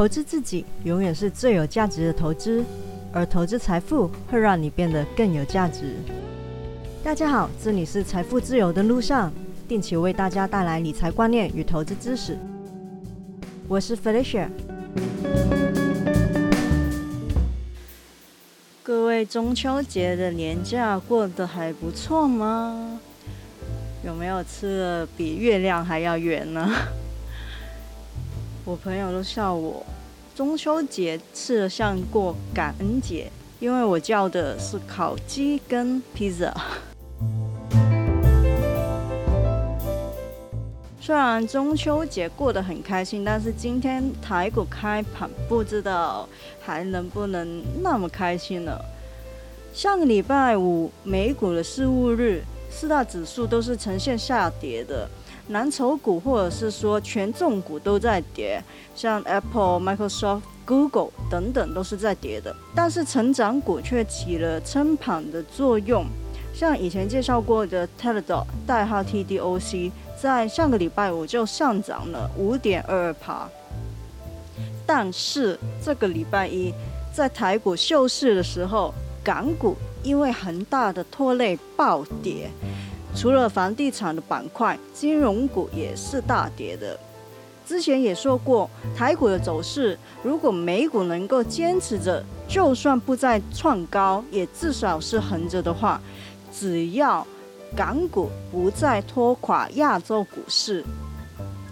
投资自己永远是最有价值的投资，而投资财富会让你变得更有价值。大家好，这里是财富自由的路上，定期为大家带来理财观念与投资知识。我是 Felicia。各位中秋节的年假过得还不错吗？有没有吃的比月亮还要圆呢？我朋友都笑我，中秋节吃的像过感恩节，因为我叫的是烤鸡跟披萨。虽然中秋节过得很开心，但是今天台股开盘，不知道还能不能那么开心了。上个礼拜五美股的事务日，四大指数都是呈现下跌的。蓝筹股或者是说权重股都在跌，像 Apple、Microsoft、Google 等等都是在跌的，但是成长股却起了撑盘的作用。像以前介绍过的 Teladoc 代号 TDOC，在上个礼拜五就上涨了五点二二趴。但是这个礼拜一在台股休市的时候，港股因为恒大的拖累暴跌。除了房地产的板块，金融股也是大跌的。之前也说过，台股的走势，如果美股能够坚持着，就算不再创高，也至少是横着的话，只要港股不再拖垮亚洲股市，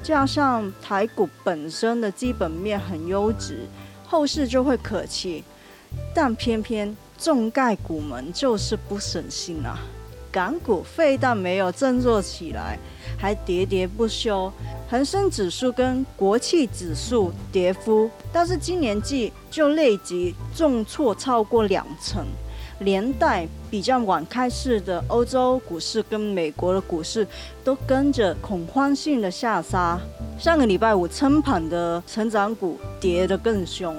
加上台股本身的基本面很优质，后市就会可期。但偏偏重概股们就是不省心啊！港股非但没有振作起来，还喋喋不休。恒生指数跟国企指数跌幅，但是今年季就累积重挫超过两成，连带比较晚开市的欧洲股市跟美国的股市都跟着恐慌性的下杀。上个礼拜五撑盘的成长股跌得更凶。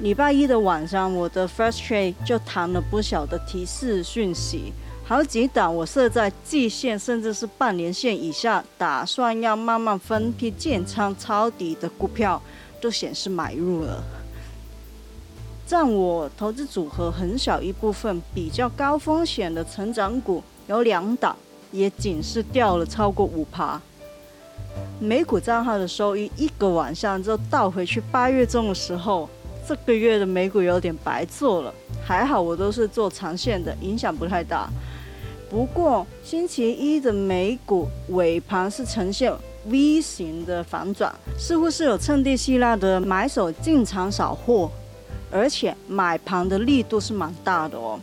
礼拜一的晚上，我的 First Trade 就弹了不小的提示讯息。好几档我设在季线甚至是半年线以下，打算要慢慢分批建仓抄底的股票，都显示买入了。占我投资组合很小一部分、比较高风险的成长股有两档，也仅是掉了超过五趴。美股账号的收益一个晚上就倒回去八月中的时候，这个月的美股有点白做了。还好我都是做长线的，影响不太大。不过，星期一的美股尾盘是呈现 V 型的反转，似乎是有趁地希腊的买手进场扫货，而且买盘的力度是蛮大的哦，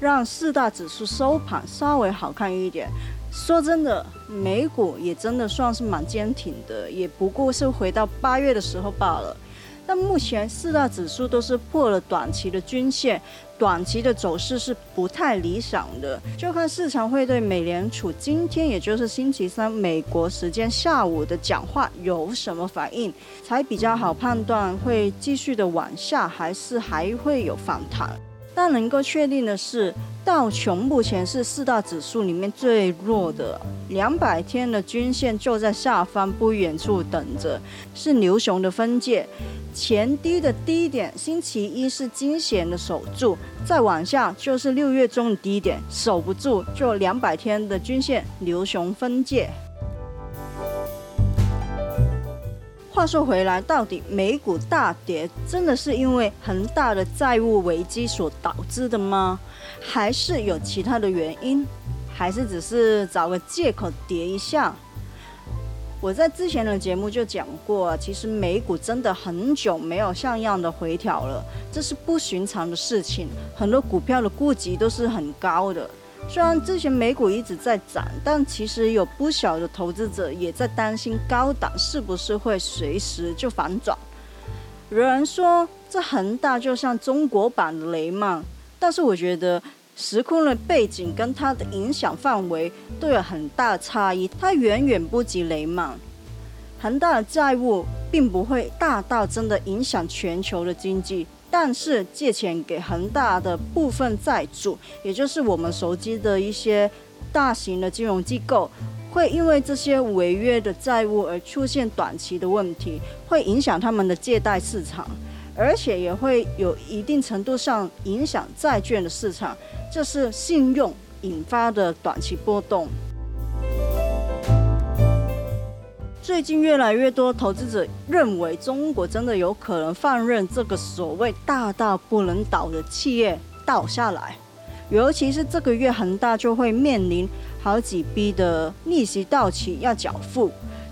让四大指数收盘稍微好看一点。说真的，美股也真的算是蛮坚挺的，也不过是回到八月的时候罢了。但目前四大指数都是破了短期的均线，短期的走势是不太理想的，就看市场会对美联储今天也就是星期三美国时间下午的讲话有什么反应，才比较好判断会继续的往下，还是还会有反弹。但能够确定的是，道琼目前是四大指数里面最弱的，两百天的均线就在下方不远处等着，是牛熊的分界。前低的低点，星期一是惊险的守住，再往下就是六月中的低点，守不住就两百天的均线牛熊分界。话说回来，到底美股大跌真的是因为恒大的债务危机所导致的吗？还是有其他的原因？还是只是找个借口跌一下？我在之前的节目就讲过，其实美股真的很久没有像样的回调了，这是不寻常的事情。很多股票的估值都是很高的，虽然之前美股一直在涨，但其实有不少的投资者也在担心高档是不是会随时就反转。有人说这恒大就像中国版的雷曼，但是我觉得。时空的背景跟它的影响范围都有很大的差异，它远远不及雷曼。恒大的债务并不会大到真的影响全球的经济，但是借钱给恒大的部分债主，也就是我们熟知的一些大型的金融机构，会因为这些违约的债务而出现短期的问题，会影响他们的借贷市场，而且也会有一定程度上影响债券的市场，这是信用引发的短期波动。最近越来越多投资者认为，中国真的有可能放任这个所谓大到不能倒的企业倒下来，尤其是这个月恒大就会面临好几笔的利息到期要缴付，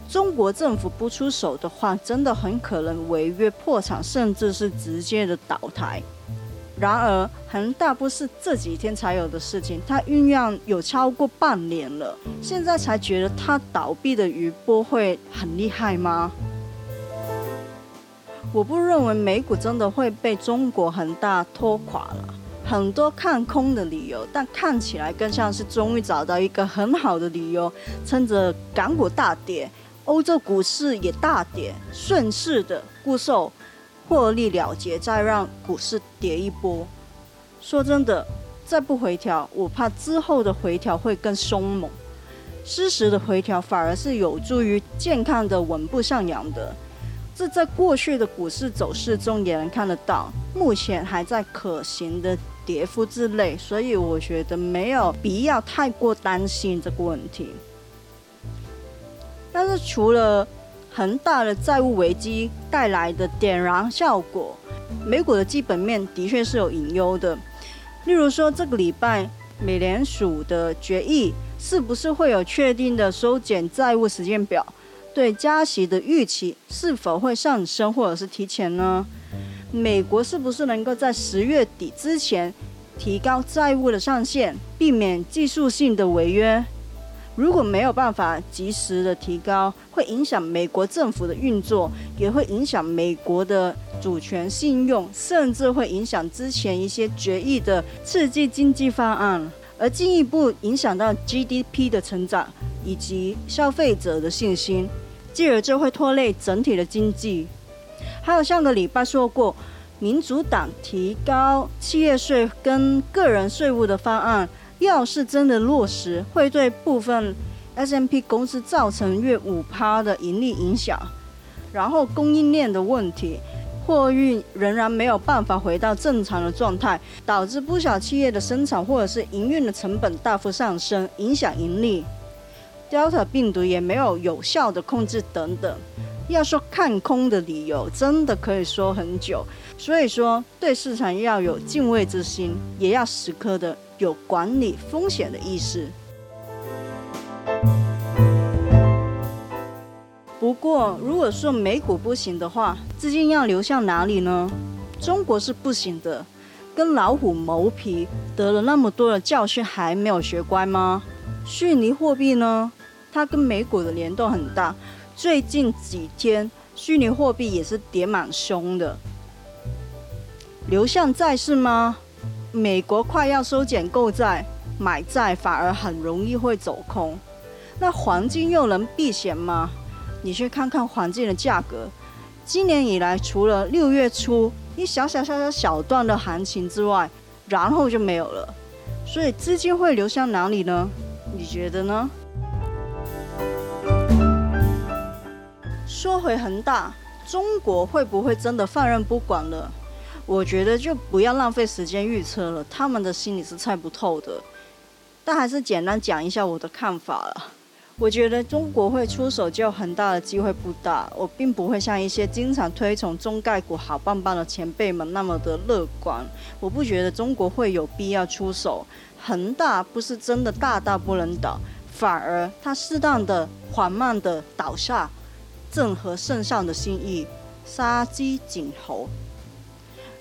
中国政府不出手的话，真的很可能违约破产，甚至是直接的倒台。然而，恒大不是这几天才有的事情，它酝酿有超过半年了，现在才觉得它倒闭的余波会很厉害吗？我不认为美股真的会被中国恒大拖垮了，很多看空的理由，但看起来更像是终于找到一个很好的理由，趁着港股大跌，欧洲股市也大跌，顺势的固售。获利了结，再让股市跌一波。说真的，再不回调，我怕之后的回调会更凶猛。适时的回调反而是有助于健康的稳步上扬的。这在过去的股市走势中也能看得到，目前还在可行的跌幅之内，所以我觉得没有必要太过担心这个问题。但是除了恒大的债务危机带来的点燃效果，美股的基本面的确是有隐忧的。例如说，这个礼拜美联储的决议是不是会有确定的收减债务时间表？对加息的预期是否会上升或者是提前呢？美国是不是能够在十月底之前提高债务的上限，避免技术性的违约？如果没有办法及时的提高，会影响美国政府的运作，也会影响美国的主权信用，甚至会影响之前一些决议的刺激经济方案，而进一步影响到 GDP 的成长以及消费者的信心，继而就会拖累整体的经济。还有上个礼拜说过，民主党提高企业税跟个人税务的方案。要是真的落实，会对部分 S M P 公司造成约五趴的盈利影响。然后供应链的问题，货运仍然没有办法回到正常的状态，导致不少企业的生产或者是营运的成本大幅上升，影响盈利。Delta 病毒也没有有效的控制等等。要说看空的理由，真的可以说很久。所以说，对市场要有敬畏之心，也要时刻的。有管理风险的意识。不过，如果说美股不行的话，资金要流向哪里呢？中国是不行的，跟老虎谋皮，得了那么多的教训，还没有学乖吗？虚拟货币呢？它跟美股的联动很大，最近几天虚拟货币也是跌蛮凶的。流向债是吗？美国快要收减购债，买债反而很容易会走空。那黄金又能避险吗？你去看看黄金的价格，今年以来除了六月初一小小小小小段的行情之外，然后就没有了。所以资金会流向哪里呢？你觉得呢？说回恒大，中国会不会真的放任不管了？我觉得就不要浪费时间预测了，他们的心里是猜不透的。但还是简单讲一下我的看法了。我觉得中国会出手就很大的机会不大，我并不会像一些经常推崇中概股好棒棒的前辈们那么的乐观。我不觉得中国会有必要出手，恒大不是真的大到不能倒，反而它适当的缓慢的倒下，正合圣上的心意，杀鸡儆猴。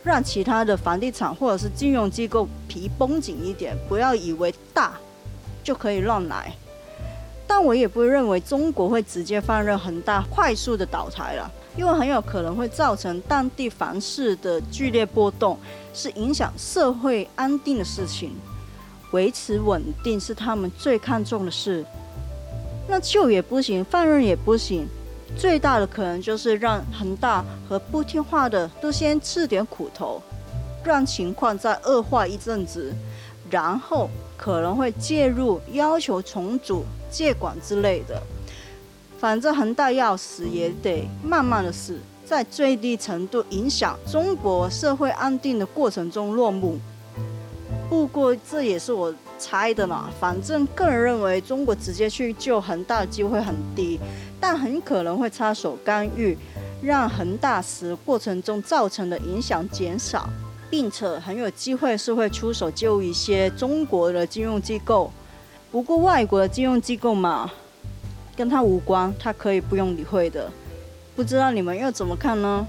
让其他的房地产或者是金融机构皮绷紧一点，不要以为大就可以乱来。但我也不认为中国会直接放任恒大快速的倒台了，因为很有可能会造成当地房市的剧烈波动，是影响社会安定的事情。维持稳定是他们最看重的事。那救也不行，放任也不行。最大的可能就是让恒大和不听话的都先吃点苦头，让情况再恶化一阵子，然后可能会介入要求重组借管之类的。反正恒大要死也得慢慢的死，在最低程度影响中国社会安定的过程中落幕。不过这也是我猜的嘛，反正个人认为中国直接去救恒大的机会很低，但很可能会插手干预，让恒大死过程中造成的影响减少，并且很有机会是会出手救一些中国的金融机构。不过外国的金融机构嘛，跟他无关，他可以不用理会的。不知道你们又怎么看呢？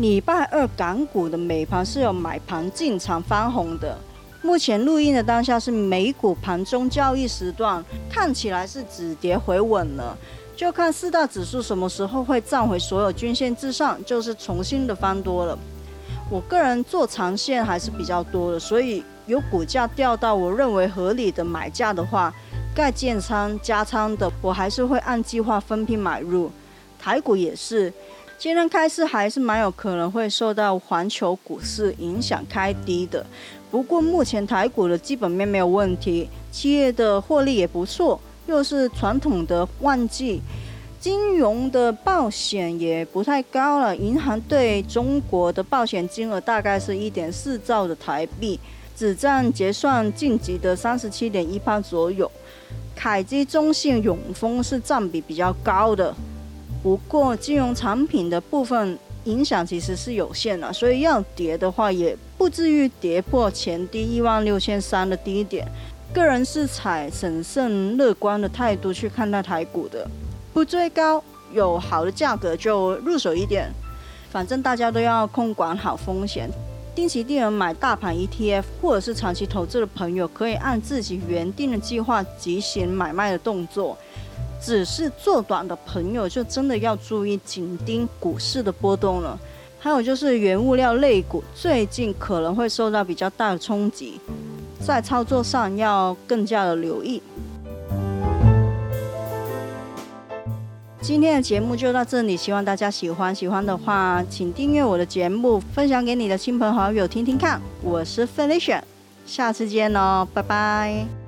礼拜二港股的美盘是有买盘进场翻红的。目前录音的当下是美股盘中交易时段，看起来是止跌回稳了。就看四大指数什么时候会站回所有均线之上，就是重新的翻多了。我个人做长线还是比较多的，所以有股价掉到我认为合理的买价的话，盖建仓加仓的，我还是会按计划分批买入。台股也是。今天开市还是蛮有可能会受到环球股市影响开低的，不过目前台股的基本面没有问题，企业的获利也不错，又是传统的旺季，金融的保险也不太高了，银行对中国的保险金额大概是一点四兆的台币，只占结算晋级的三十七点一八左右，凯基、中信、永丰是占比比较高的。不过金融产品的部分影响其实是有限的，所以要跌的话也不至于跌破前低一万六千三的低点。个人是采审慎乐观的态度去看待台股的，不追高，有好的价格就入手一点。反正大家都要控管好风险，定期定额买大盘 ETF 或者是长期投资的朋友，可以按自己原定的计划执行买卖的动作。只是做短的朋友就真的要注意紧盯股市的波动了。还有就是原物料类股最近可能会受到比较大的冲击，在操作上要更加的留意。今天的节目就到这里，希望大家喜欢。喜欢的话，请订阅我的节目，分享给你的亲朋好友听听看。我是 Felicia，下次见喽，拜拜。